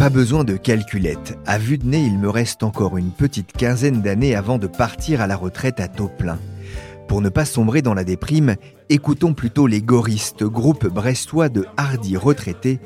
Pas besoin de calculette. À vue de nez, il me reste encore une petite quinzaine d'années avant de partir à la retraite à taux plein. Pour ne pas sombrer dans la déprime, écoutons plutôt les Goristes, groupe brestois de hardis retraités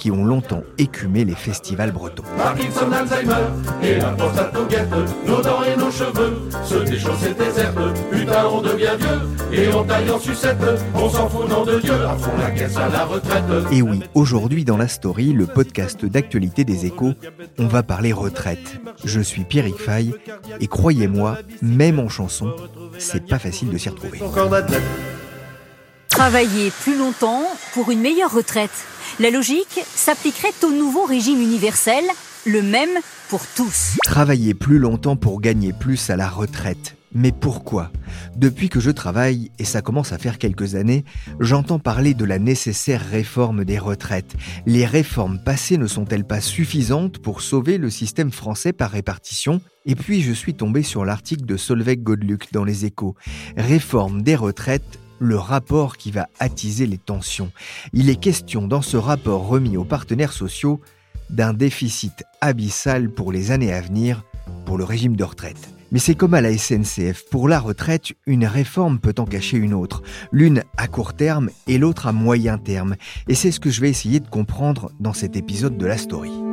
qui ont longtemps écumé les festivals bretons. Parkinson, Alzheimer et la prostate nous guette, nos dents et nos cheveux se déchaussent et désertent. Putain, on devient vieux et on taille en sucette. On s'en fout, nom de Dieu, à fond la caisse à la retraite. Et oui, aujourd'hui dans la story, le podcast d'actualité des échos, on va parler retraite. Je suis Pierrick Fay et croyez-moi, même en chanson, c'est pas facile de s'y retrouver. Travailler plus longtemps pour une meilleure retraite. La logique s'appliquerait au nouveau régime universel, le même pour tous. Travailler plus longtemps pour gagner plus à la retraite. Mais pourquoi? Depuis que je travaille, et ça commence à faire quelques années, j'entends parler de la nécessaire réforme des retraites. Les réformes passées ne sont-elles pas suffisantes pour sauver le système français par répartition? Et puis je suis tombé sur l'article de Solveig Godluc dans Les Échos. Réforme des retraites, le rapport qui va attiser les tensions. Il est question dans ce rapport remis aux partenaires sociaux d'un déficit abyssal pour les années à venir pour le régime de retraite. Mais c'est comme à la SNCF, pour la retraite, une réforme peut en cacher une autre, l'une à court terme et l'autre à moyen terme. Et c'est ce que je vais essayer de comprendre dans cet épisode de la story.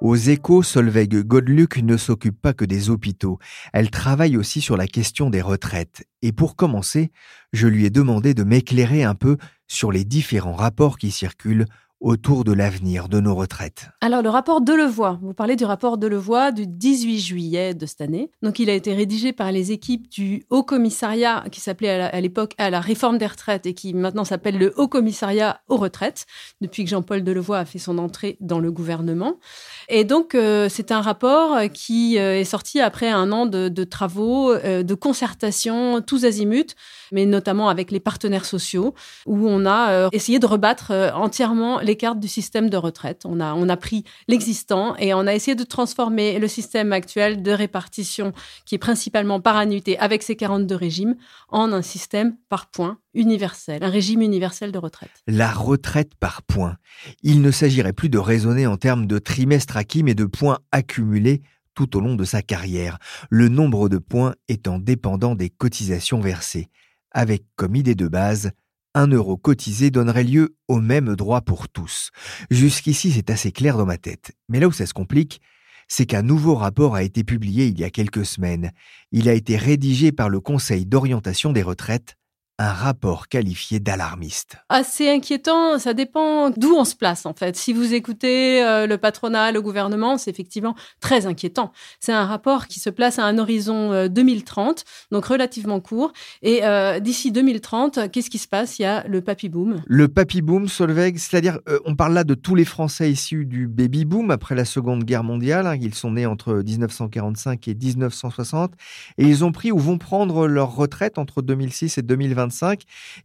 Aux échos, Solveig Godluc ne s'occupe pas que des hôpitaux. Elle travaille aussi sur la question des retraites. Et pour commencer, je lui ai demandé de m'éclairer un peu sur les différents rapports qui circulent autour de l'avenir de nos retraites. Alors le rapport Delevoye, vous parlez du rapport Delevoye du 18 juillet de cette année. Donc il a été rédigé par les équipes du Haut Commissariat qui s'appelait à l'époque à la réforme des retraites et qui maintenant s'appelle le Haut Commissariat aux retraites depuis que Jean-Paul Delevoye a fait son entrée dans le gouvernement. Et donc euh, c'est un rapport qui euh, est sorti après un an de, travaux, euh, de concertation, tous azimuts, mais notamment avec les partenaires sociaux, où on a essayé de rebattre entièrement les cartes du système de retraite. On a, on a pris l'existant et on a essayé de transformer le système actuel de répartition, qui est principalement par annuité avec ses 42 régimes, en un système par points universel, un régime universel de retraite. La retraite par points. Il ne s'agirait plus de raisonner en termes de trimestre acquis, mais de points accumulés tout au long de sa carrière, le nombre de points étant dépendant des cotisations versées, avec comme idée de base un euro cotisé donnerait lieu au même droit pour tous. Jusqu'ici, c'est assez clair dans ma tête. Mais là où ça se complique, c'est qu'un nouveau rapport a été publié il y a quelques semaines. Il a été rédigé par le Conseil d'orientation des retraites un rapport qualifié d'alarmiste. Assez inquiétant, ça dépend d'où on se place en fait. Si vous écoutez euh, le patronat, le gouvernement, c'est effectivement très inquiétant. C'est un rapport qui se place à un horizon 2030, euh, donc relativement court. Et euh, d'ici 2030, qu'est-ce qui se passe? Il y a le papy boom. Le papy boom, Solveig, c'est-à-dire, on parle là de tous les Français issus du baby boom après la Seconde Guerre mondiale. Hein. ils sont nés entre 1945 et 1960 et ils ont pris ou vont prendre leur retraite entre 2006 et 2020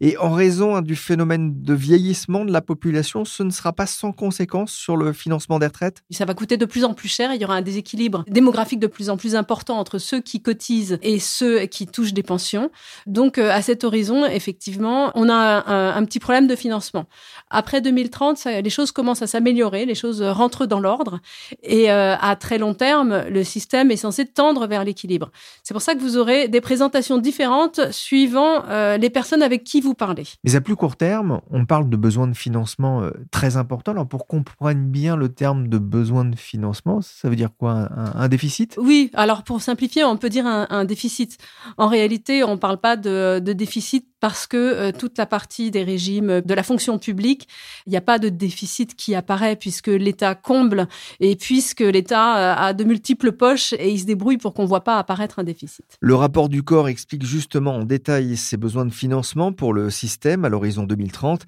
et en raison hein, du phénomène de vieillissement de la population, ce ne sera pas sans conséquence sur le financement des retraites Ça va coûter de plus en plus cher. Il y aura un déséquilibre démographique de plus en plus important entre ceux qui cotisent et ceux qui touchent des pensions. Donc, euh, à cet horizon, effectivement, on a un, petit problème de financement. Après 2030, les choses commencent à s'améliorer, les choses rentrent dans l'ordre. Et euh, à très long terme, le système est censé tendre vers l'équilibre. C'est pour ça que vous aurez des présentations différentes suivant euh, les les personnes avec qui vous parlez. Mais à plus court terme, on parle de besoins de financement euh, très importants. Alors pour qu'on comprenne bien le terme de besoin de financement, ça veut dire quoi? Un, déficit? Oui, alors pour simplifier, on peut dire un, déficit. En réalité, on ne parle pas de, déficit parce que euh, toute la partie des régimes de la fonction publique, il n'y a pas de déficit qui apparaît puisque l'État comble et puisque l'État euh, a de multiples poches et il se débrouille pour qu'on ne voit pas apparaître un déficit. Le rapport du corps explique justement en détail ses besoins de financement pour le système à l'horizon 2030.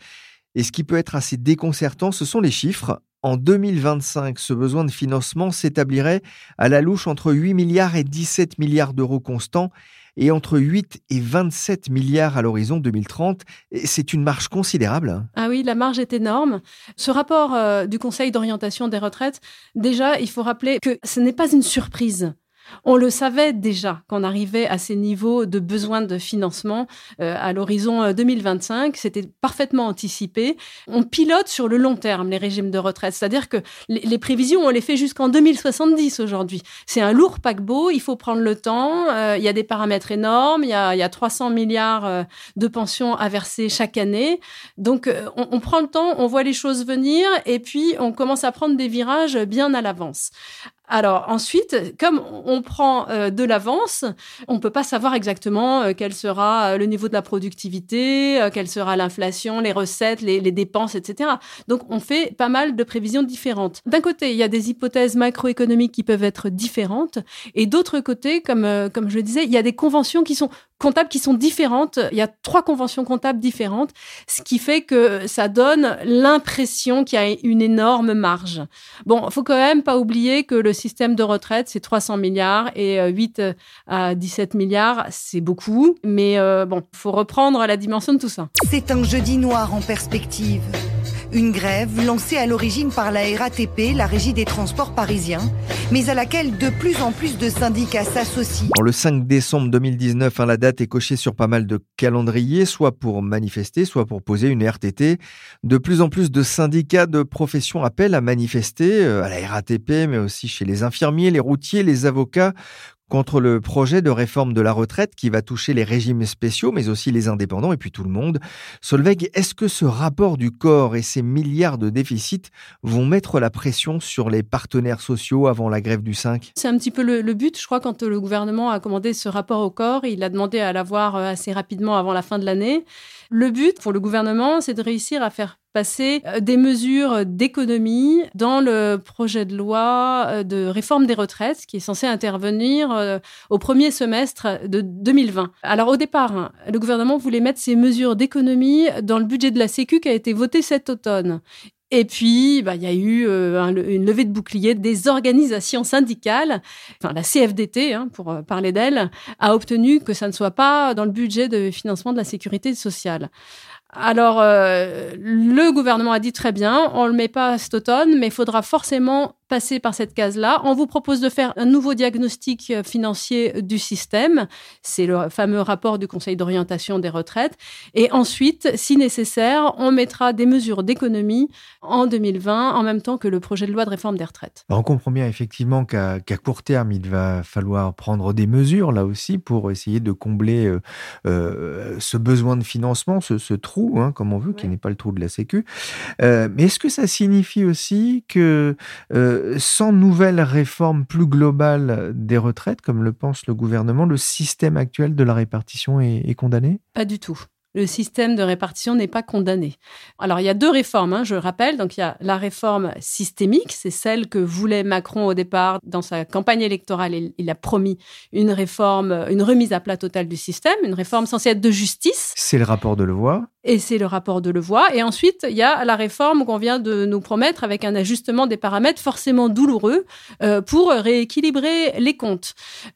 Et ce qui peut être assez déconcertant, ce sont les chiffres. En 2025, ce besoin de financement s'établirait à la louche entre 8 milliards et 17 milliards d'euros constants et entre 8 et 27 milliards à l'horizon 2030. C'est une marge considérable. Ah oui, la marge est énorme. Ce rapport euh, du Conseil d'orientation des retraites, déjà, il faut rappeler que ce n'est pas une surprise. On le savait déjà qu'on arrivait à ces niveaux de besoin de financement euh, à l'horizon 2025. Euh, C'était parfaitement anticipé. On pilote sur le long terme les régimes de retraite, c'est-à-dire que les, prévisions, on les fait jusqu'en 2070 aujourd'hui. C'est un lourd paquebot, il faut prendre le temps. Euh, il y a des paramètres énormes, il y a, 300 milliards de pensions à verser chaque année. Donc, on, on prend le temps, on voit les choses venir et puis on commence à prendre des virages bien à l'avance. Alors ensuite, comme on prend euh, de l'avance, on ne peut pas savoir exactement euh, quel sera euh, le niveau de la productivité, quelle sera l'inflation, les recettes, les, dépenses, etc. Donc on fait pas mal de prévisions différentes. D'un côté, il y a des hypothèses macroéconomiques qui peuvent être différentes, et d'autre côté, comme, comme je le disais, il y a des conventions qui sont comptables qui sont différentes. Il y a trois conventions comptables différentes, ce qui fait que ça donne l'impression qu'il y a une énorme marge. Bon, faut quand même pas oublier que le système de retraite, c'est 300 milliards et 8 euh, à 17 milliards, c'est beaucoup. Mais euh, bon, faut reprendre la dimension de tout ça. C'est un jeudi noir en perspective. Une grève lancée à l'origine par la RATP, la Régie des Transports parisiens, mais à laquelle de plus en plus de syndicats s'associent. Le 5 décembre 2019, hein, la date est cochée sur pas mal de calendriers, soit pour manifester, soit pour poser une RTT. De plus en plus de syndicats de profession appellent à manifester, euh, à la RATP, mais aussi chez les infirmiers, les routiers, les avocats, contre le projet de réforme de la retraite qui va toucher les régimes spéciaux, mais aussi les indépendants et puis tout le monde. Solveig, est-ce que ce rapport du corps et ces milliards de déficits vont mettre la pression sur les partenaires sociaux avant la grève du 5 C'est un petit peu le, but. Je crois quand le gouvernement a commandé ce rapport au corps, il a demandé à l'avoir euh, assez rapidement avant la fin de l'année. Le but pour le gouvernement, c'est de réussir à faire passer euh, des mesures d'économie dans le projet de loi euh, de réforme des retraites qui est censé intervenir euh, au premier semestre de 2020. Alors au départ, hein, le gouvernement voulait mettre ces mesures d'économie dans le budget de la Sécu qui a été voté cet automne. Et puis, bah, il y a eu une levée de bouclier des organisations syndicales. Enfin, la CFDT, hein, pour parler d'elle, a obtenu que ça ne soit pas dans le budget de financement de la sécurité sociale. Alors, euh, le gouvernement a dit très bien, on le met pas cet automne, mais il faudra forcément passer par cette case-là. On vous propose de faire un nouveau diagnostic euh, financier du système. C'est le fameux rapport du Conseil d'orientation des retraites. Et ensuite, si nécessaire, on mettra des mesures d'économie en 2020, en même temps que le projet de loi de réforme des retraites. On comprend bien effectivement qu'à court terme, il va falloir prendre des mesures là aussi pour essayer de combler euh, euh, ce besoin de financement, ce, trou, hein, comme on veut, qui n'est pas le trou de la Sécu. mais est-ce que ça signifie aussi que sans nouvelle réforme plus globale des retraites, comme le pense le gouvernement, le système actuel de la répartition est condamné? Pas du tout le système de répartition n'est pas condamné. Alors, il y a deux réformes, hein, je rappelle. Donc, il y a la réforme systémique, c'est celle que voulait Macron au départ dans sa campagne électorale. Il, a promis une réforme, une remise à plat totale du système, une réforme censée être de justice. C'est le rapport de Levoix. Et c'est le rapport de Levoix. Et ensuite, il y a la réforme qu'on vient de nous promettre avec un ajustement des paramètres forcément douloureux euh, pour rééquilibrer les comptes.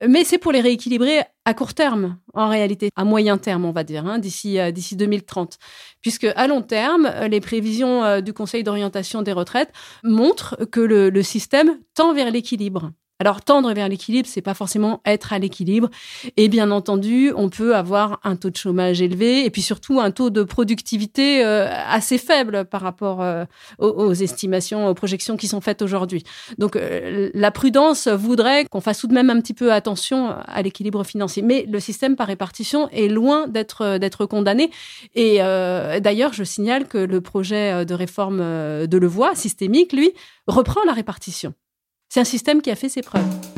Mais c'est pour les rééquilibrer à court terme, en réalité, à moyen terme, on va dire, hein, d'ici euh, d'ici 2030, puisque à long terme, les prévisions euh, du Conseil d'orientation des retraites montrent que le système tend vers l'équilibre. Alors tendre vers l'équilibre, c'est pas forcément être à l'équilibre. Et bien entendu, on peut avoir un taux de chômage élevé et puis surtout un taux de productivité euh, assez faible par rapport euh, aux, estimations, aux projections qui sont faites aujourd'hui. Donc euh, la prudence voudrait qu'on fasse tout de même un petit peu attention à l'équilibre financier. Mais le système par répartition est loin d'être d'être condamné. Et d'ailleurs, je signale que le projet de réforme de Levoix systémique, lui, reprend la répartition. C'est un système qui a fait ses preuves.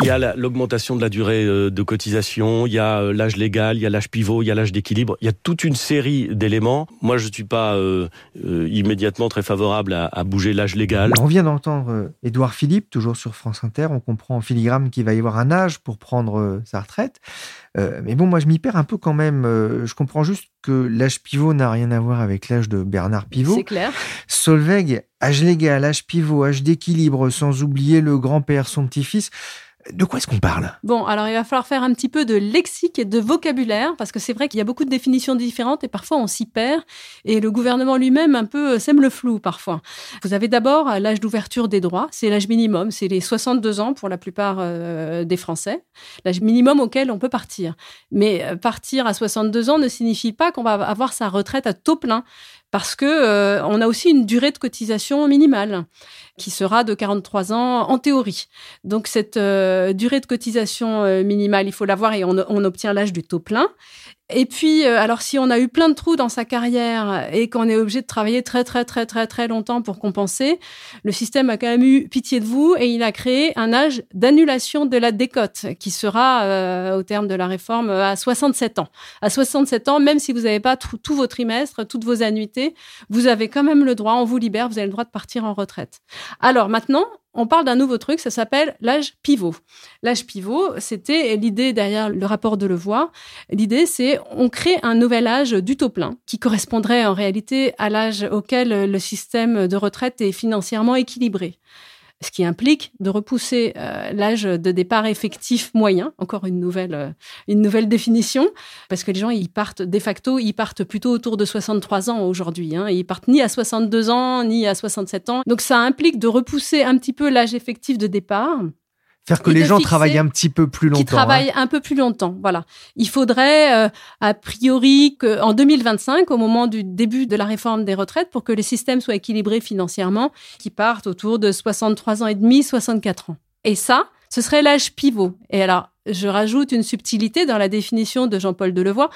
Il y a l'augmentation de la durée euh, de cotisation, il y a euh, l'âge légal, il y a l'âge pivot, il y a l'âge d'équilibre, il y a toute une série d'éléments. Moi, je ne suis pas euh, immédiatement très favorable à, bouger l'âge légal. On vient d'entendre Édouard Philippe, toujours sur France Inter. On comprend en filigrane qu'il va y avoir un âge pour prendre sa retraite. mais bon, moi, je m'y perds un peu quand même. je comprends juste que l'âge pivot n'a rien à voir avec l'âge de Bernard Pivot. C'est clair. Solveig, âge légal, âge pivot, âge d'équilibre, sans oublier le grand-père, son petit-fils. De quoi est-ce qu'on parle? Bon, alors il va falloir faire un petit peu de lexique et de vocabulaire, parce que c'est vrai qu'il y a beaucoup de définitions différentes et parfois on s'y perd, et le gouvernement lui-même un peu euh, sème le flou parfois. Vous avez d'abord euh, l'âge d'ouverture des droits, c'est l'âge minimum, c'est les 62 ans pour la plupart euh, des Français, l'âge minimum auquel on peut partir. Mais partir à 62 ans ne signifie pas qu'on va avoir sa retraite à taux plein parce que euh, on a aussi une durée de cotisation minimale qui sera de 43 ans en théorie. Donc cette euh, durée de cotisation euh, minimale, il faut l'avoir et on, on obtient l'âge du taux plein. Et puis, euh, alors si on a eu plein de trous dans sa carrière et qu'on est obligé de travailler très très très très très longtemps pour compenser, le système a quand même eu pitié de vous et il a créé un âge d'annulation de la décote qui sera euh, au terme de la réforme à 67 ans. À 67 ans, même si vous n'avez pas tous vos trimestres, toutes vos annuités, vous avez quand même le droit, on vous libère, vous avez le droit de partir en retraite. Alors maintenant, on parle d'un nouveau truc, ça s'appelle l'âge pivot. L'âge pivot, c'était l'idée derrière le rapport de Levoix. L'idée, c'est on crée un nouvel âge du taux plein qui correspondrait en réalité à l'âge auquel le système de retraite est financièrement équilibré ce qui implique de repousser euh, l'âge de départ effectif moyen, encore une nouvelle, euh, une nouvelle définition, parce que les gens, ils partent de facto, ils partent plutôt autour de 63 ans aujourd'hui. Hein, ils partent ni à 62 ans, ni à 67 ans. Donc ça implique de repousser un petit peu l'âge effectif de départ Faire que les gens travaillent un petit peu plus longtemps. Qui travaillent hein. un peu plus longtemps, voilà. Il faudrait, euh, a priori, qu'en 2025, au moment du début de la réforme des retraites, pour que les systèmes soient équilibrés financièrement, qui partent autour de 63 ans et demi, 64 ans. Et ça, ce serait l'âge pivot. Et alors, je rajoute une subtilité dans la définition de Jean-Paul Delevoye.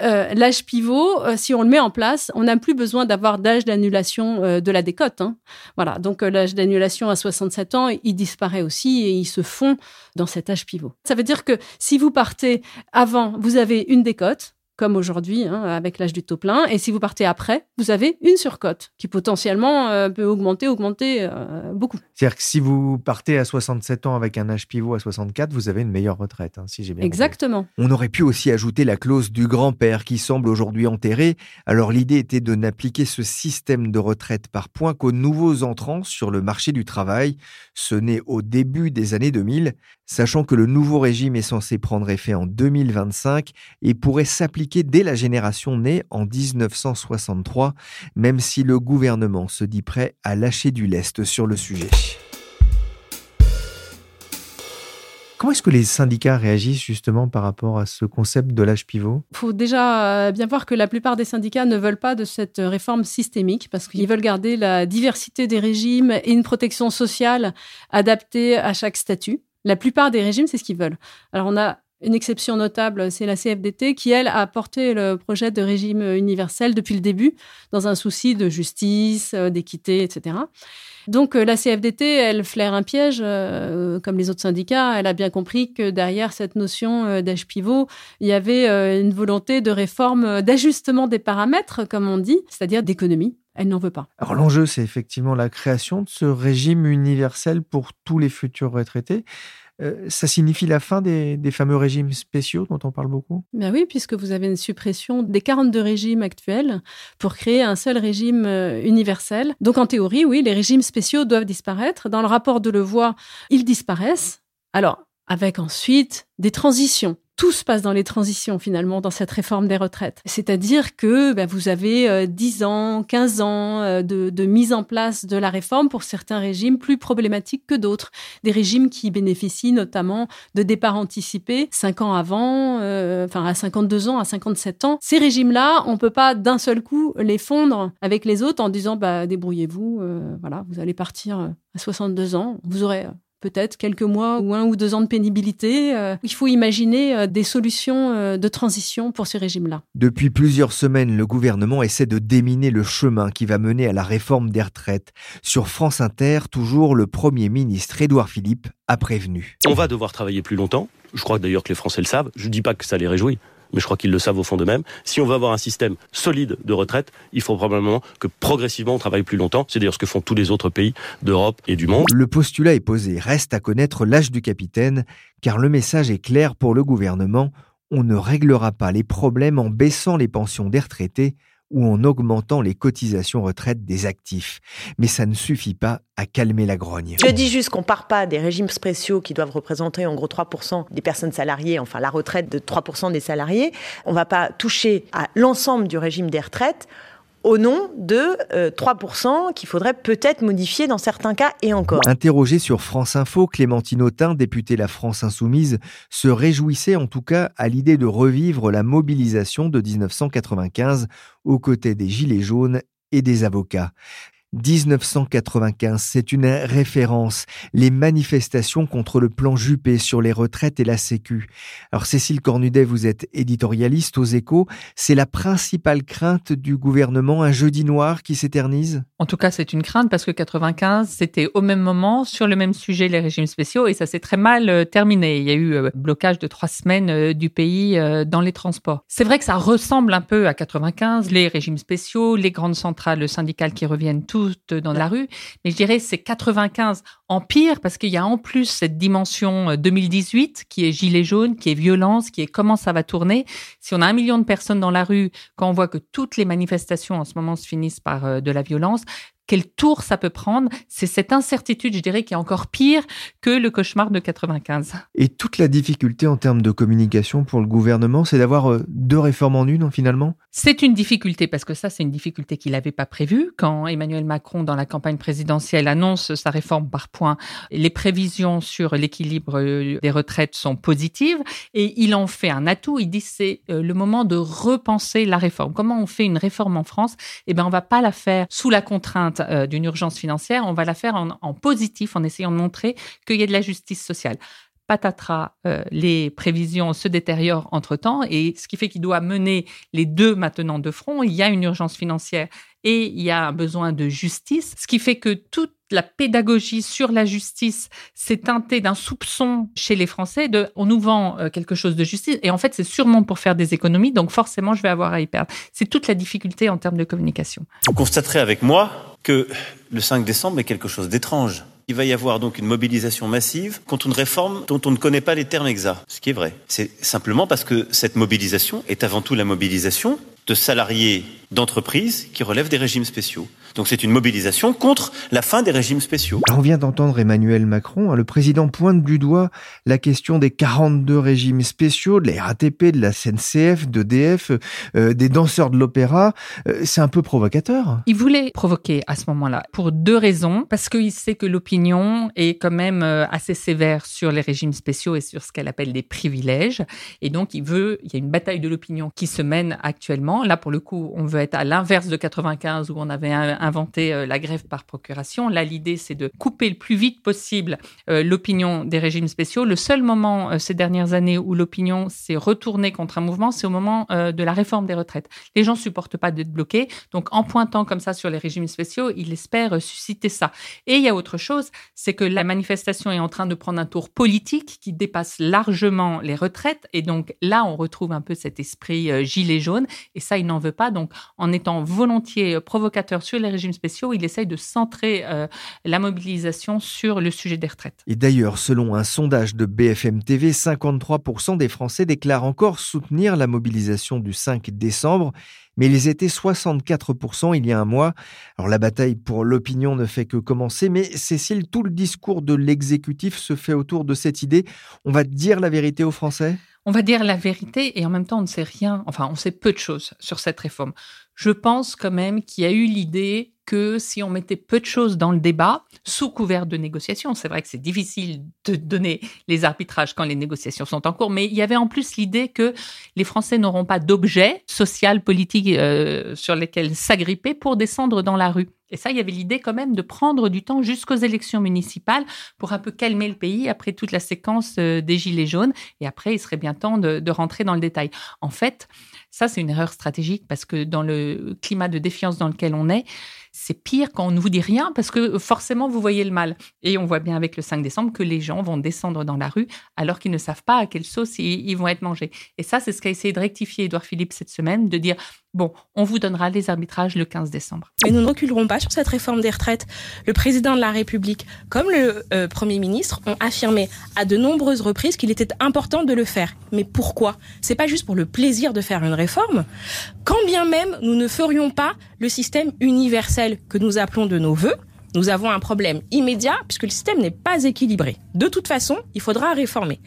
Euh, l'âge pivot, euh, si on le met en place, on n'a plus besoin d'avoir d'âge d'annulation euh, de la décote. Hein. Voilà, donc l'âge d'annulation à 67 ans, il disparaît aussi et il se fond dans cet âge pivot. Ça veut dire que si vous partez avant, vous avez une décote, comme aujourd'hui, hein, avec l'âge du taux plein. Et si vous partez après, vous avez une surcote qui potentiellement euh, peut augmenter, augmenter euh, beaucoup. C'est-à-dire que si vous partez à 67 ans avec un âge pivot à 64, vous avez une meilleure retraite, hein, si j'ai bien Exactement. On aurait pu aussi ajouter la clause du grand-père qui semble aujourd'hui enterrée. Alors l'idée était de n'appliquer ce système de retraite par points qu'aux nouveaux entrants sur le marché du travail. Ce n'est au début des années 2000, sachant que le nouveau régime est censé prendre effet en 2025 et pourrait s'appliquer dès la génération née en 1963, même si le gouvernement se dit prêt à lâcher du lest sur le sujet. Comment est-ce que les syndicats réagissent justement par rapport à ce concept de l'âge pivot? Il faut déjà euh, bien voir que la plupart des syndicats ne veulent pas de cette réforme systémique parce qu'ils veulent garder la diversité des régimes et une protection sociale adaptée à chaque statut. La plupart des régimes, c'est ce qu'ils veulent. Alors on a une exception notable, c'est la CFDT qui, elle, a porté le projet de régime universel depuis le début, dans un souci de justice, euh, d'équité, etc. Donc euh, la CFDT, elle flaire un piège, euh, comme les autres syndicats. Elle a bien compris que derrière cette notion d'âge pivot, il y avait une volonté de réforme, d'ajustement des paramètres, comme on dit, c'est-à-dire d'économie. Elle n'en veut pas. Alors l'enjeu, c'est effectivement la création de ce régime universel pour tous les futurs retraités. Euh, ça signifie la fin des, fameux régimes spéciaux dont on parle beaucoup? Ben oui, puisque vous avez une suppression des 42 régimes actuels pour créer un seul régime euh, universel. Donc en théorie, oui, les régimes spéciaux doivent disparaître. Dans le rapport de Levoix, ils disparaissent. Alors, avec ensuite des transitions. Tout se passe dans les transitions finalement dans cette réforme des retraites. C'est-à-dire que bah, vous avez 10 ans, 15 ans de, de mise en place de la réforme pour certains régimes plus problématiques que d'autres. Des régimes qui bénéficient notamment de départ anticipé 5 ans avant, enfin à 52 ans, à 57 ans. Ces régimes-là, on peut pas d'un seul coup les fondre avec les autres en disant bah débrouillez-vous, voilà, vous allez partir à 62 ans, vous aurez peut-être quelques mois ou un ou deux ans de pénibilité. Euh, il faut imaginer euh, des solutions euh, de transition pour ces régimes-là. Depuis plusieurs semaines, le gouvernement essaie de déminer le chemin qui va mener à la réforme des retraites. Sur France Inter, toujours le Premier ministre Édouard Philippe a prévenu. On va devoir travailler plus longtemps. Je crois d'ailleurs que les Français le savent. Je ne dis pas que ça les réjouit mais je crois qu'ils le savent au fond d'eux-mêmes. Si on veut avoir un système solide de retraite, il faut probablement que progressivement on travaille plus longtemps. C'est d'ailleurs ce que font tous les autres pays d'Europe et du monde. Le postulat est posé. Reste à connaître l'âge du capitaine, car le message est clair pour le gouvernement. On ne réglera pas les problèmes en baissant les pensions des retraités ou en augmentant les cotisations retraite des actifs. Mais ça ne suffit pas à calmer la grogne. Je dis juste qu'on part pas des régimes spéciaux qui doivent représenter en gros 3% des personnes salariées, enfin la retraite de 3% des salariés. On va pas toucher à l'ensemble du régime des retraites au nom de 3% euh, qu'il faudrait peut-être modifier dans certains cas et encore. Interrogée sur France Info, Clémentine Autain, députée La France Insoumise, se réjouissait en tout cas à l'idée de revivre la mobilisation de 1995 aux côtés des Gilets jaunes et des avocats. 1995, c'est une référence. Les manifestations contre le plan Juppé sur les retraites et la Sécu. Alors Cécile Cornudet, vous êtes éditorialiste aux échos. C'est la principale crainte du gouvernement, un jeudi noir qui s'éternise? En tout cas, c'est une crainte parce que 95, c'était au même moment, sur le même sujet, les régimes spéciaux, et ça s'est très mal euh, terminé. Il y a eu euh, blocage de trois semaines euh, du pays dans les transports. C'est vrai que ça ressemble un peu à 95, les régimes spéciaux, les grandes centrales syndicales qui reviennent tous dans la rue, mais je dirais c'est 95 en pire parce qu'il y a en plus cette dimension 2018 euh, qui est gilet jaune, qui est violence, qui est comment ça va tourner. Si on a un million de personnes dans la rue, quand on voit que toutes les manifestations en ce moment se finissent par euh, de la violence, quel tour ça peut prendre. C'est cette incertitude, je dirais, qui est encore pire que le cauchemar de 95. Et toute la difficulté en termes de communication pour le gouvernement, c'est d'avoir euh, deux réformes en une, finalement? C'est une difficulté, parce que ça, c'est une difficulté qu'il n'avait pas prévue. Quand Emmanuel Macron, dans la campagne présidentielle, annonce sa réforme par points, les prévisions sur l'équilibre euh, des retraites sont positives, et il en fait un atout. Il dit c'est euh, le moment de repenser la réforme. Comment on fait une réforme en France? Eh bien, on va pas la faire sous la contrainte euh, d'une urgence financière, on va la faire en, positif, en essayant de montrer qu'il y a de la justice sociale patatras, euh, les prévisions se détériorent entre-temps, et ce qui fait qu'il doit mener les deux maintenant de front. Il y a une urgence financière et il y a un besoin de justice, ce qui fait que toute la pédagogie sur la justice s'est teintée d'un soupçon chez les Français de on nous vend euh, quelque chose de justice et en fait c'est sûrement pour faire des économies donc forcément je vais avoir à y perdre. C'est toute la difficulté en termes de communication. Vous constaterez avec moi que le 5 décembre est quelque chose d'étrange. Il va y avoir donc une mobilisation massive contre une réforme dont on ne connaît pas les termes exacts, ce qui est vrai. C'est simplement parce que cette mobilisation est avant tout la mobilisation de salariés d'entreprises qui relèvent des régimes spéciaux. Donc c'est une mobilisation contre la fin des régimes spéciaux. on vient d'entendre Emmanuel Macron, hein, le président pointe du doigt la question des 42 régimes spéciaux, de la RATP, de la CNCF, d'EDF, euh, des danseurs de l'opéra. Euh, c'est un peu provocateur. Il voulait provoquer à ce moment-là pour deux raisons. Parce qu'il sait que l'opinion est quand même euh, assez sévère sur les régimes spéciaux et sur ce qu'elle appelle des privilèges. Et donc il veut, il y a une bataille de l'opinion qui se mène actuellement. Là pour le coup, on veut être à l'inverse de 95 où on avait inventé euh, la grève par procuration. Là, l'idée, c'est de couper le plus vite possible euh, l'opinion des régimes spéciaux. Le seul moment euh, ces dernières années où l'opinion s'est retournée contre un mouvement, c'est au moment de la réforme des retraites. Les gens supportent pas d'être bloqués. Donc, en pointant comme ça sur les régimes spéciaux, il espère susciter ça. Et il y a autre chose, c'est que la manifestation est en train de prendre un tour politique qui dépasse largement les retraites. Et donc, là, on retrouve un peu cet esprit gilet jaune. Et ça, il n'en veut pas. Donc, en étant volontiers provocateur sur les les régimes spéciaux, il essaye de centrer euh, la mobilisation sur le sujet des retraites. Et d'ailleurs, selon un sondage de BFM TV, 53% des Français déclarent encore soutenir la mobilisation du 5 décembre mais ils étaient 64% il y a un mois. Alors la bataille pour l'opinion ne fait que commencer, mais Cécile, tout le discours de l'exécutif se fait autour de cette idée. On va dire la vérité aux Français? On va dire la vérité et en même temps on ne sait rien, enfin on sait peu de choses sur cette réforme. Je pense quand même qu'il y a eu l'idée que si on mettait peu de choses dans le débat, sous couvert de négociations, c'est vrai que c'est difficile de donner les arbitrages quand les négociations sont en cours, mais il y avait en plus l'idée que les Français n'auront pas d'objet social, politique euh, sur lesquels s'agripper pour descendre dans la rue. Et ça, il y avait l'idée quand même de prendre du temps jusqu'aux élections municipales pour un peu calmer le pays après toute la séquence euh, des Gilets jaunes. Et après, il serait bien temps de, de rentrer dans le détail. En fait, ça, c'est une erreur stratégique parce que dans le climat de défiance dans lequel on est, c'est pire quand on ne vous dit rien parce que forcément vous voyez le mal. Et on voit bien avec le 5 décembre que les gens vont descendre dans la rue alors qu'ils ne savent pas à quelle sauce ils, vont être mangés. Et ça, c'est ce qu'a essayé de rectifier Édouard Philippe cette semaine, de dire Bon, on vous donnera les arbitrages le 15 décembre. Mais nous ne reculerons pas sur cette réforme des retraites. Le président de la République, comme le euh, Premier ministre, ont affirmé à de nombreuses reprises qu'il était important de le faire. Mais pourquoi? C'est pas juste pour le plaisir de faire une réforme. Quand bien même nous ne ferions pas le système universel que nous appelons de nos voeux, nous avons un problème immédiat puisque le système n'est pas équilibré. De toute façon, il faudra réformer.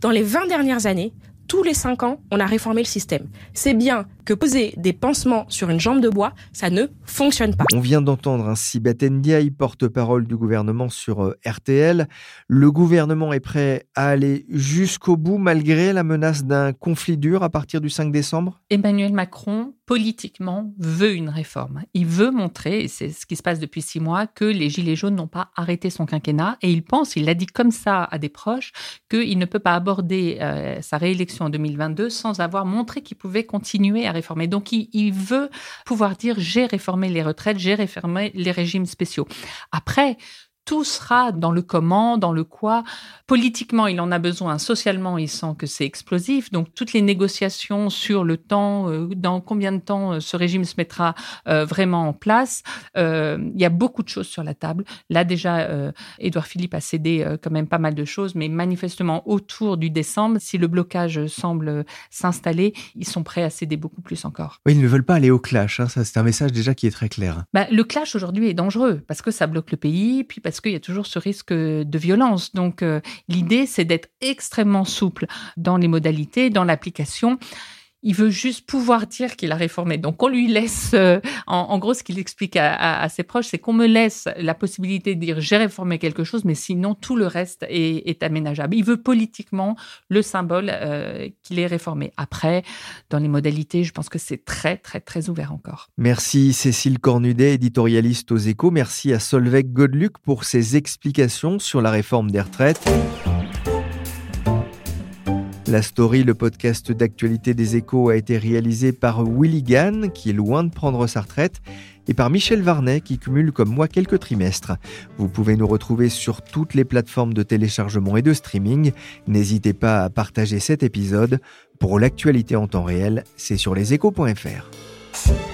Dans les 20 dernières années, tous les cinq ans, on a réformé le système. C'est bien que poser des pansements sur une jambe de bois, ça ne fonctionne pas. On vient d'entendre ainsi Ndiaye, porte-parole du gouvernement sur euh, RTL. Le gouvernement est prêt à aller jusqu'au bout malgré la menace d'un conflit dur à partir du 5 décembre? Emmanuel Macron, politiquement, veut une réforme. Il veut montrer, et c'est ce qui se passe depuis six mois, que les Gilets jaunes n'ont pas arrêté son quinquennat. Et il pense, il l'a dit comme ça à des proches, qu'il ne peut pas aborder euh, sa réélection en 2022 sans avoir montré qu'il pouvait continuer à réformer. Donc il, veut pouvoir dire j'ai réformé les retraites, j'ai réformé les régimes spéciaux. Après, tout sera dans le comment, dans le quoi. Politiquement, il en a besoin. Socialement, il sent que c'est explosif. Donc, toutes les négociations sur le temps, euh, dans combien de temps euh, ce régime se mettra euh, vraiment en place, il y a beaucoup de choses sur la table. Là, déjà, Édouard Philippe a cédé quand même pas mal de choses, mais manifestement, autour du décembre, si le blocage semble s'installer, ils sont prêts à céder beaucoup plus encore. Oui, ils ne veulent pas aller au clash. Hein. Ça, c'est un message déjà qui est très clair. Bah, le clash aujourd'hui est dangereux parce que ça bloque le pays, puis parce parce qu'il y a toujours ce risque de violence. Donc euh, l'idée, c'est d'être extrêmement souple dans les modalités, dans l'application il veut juste pouvoir dire qu'il a réformé. Donc on lui laisse, euh, en, gros, ce qu'il explique à, ses proches, c'est qu'on me laisse la possibilité de dire j'ai réformé quelque chose, mais sinon tout le reste est, aménageable. Il veut politiquement le symbole euh, qu'il est réformé. Après, dans les modalités, je pense que c'est très, très, très ouvert encore. Merci Cécile Cornudet, éditorialiste aux échos. Merci à Solveig Godluc pour ses explications sur la réforme des retraites. La story, le podcast d'actualité des échos, a été réalisé par Willy Gann, qui est loin de prendre sa retraite, et par Michel Varnet, qui cumule comme moi quelques trimestres. Vous pouvez nous retrouver sur toutes les plateformes de téléchargement et de streaming. N'hésitez pas à partager cet épisode. Pour l'actualité en temps réel, c'est sur leséchos.fr.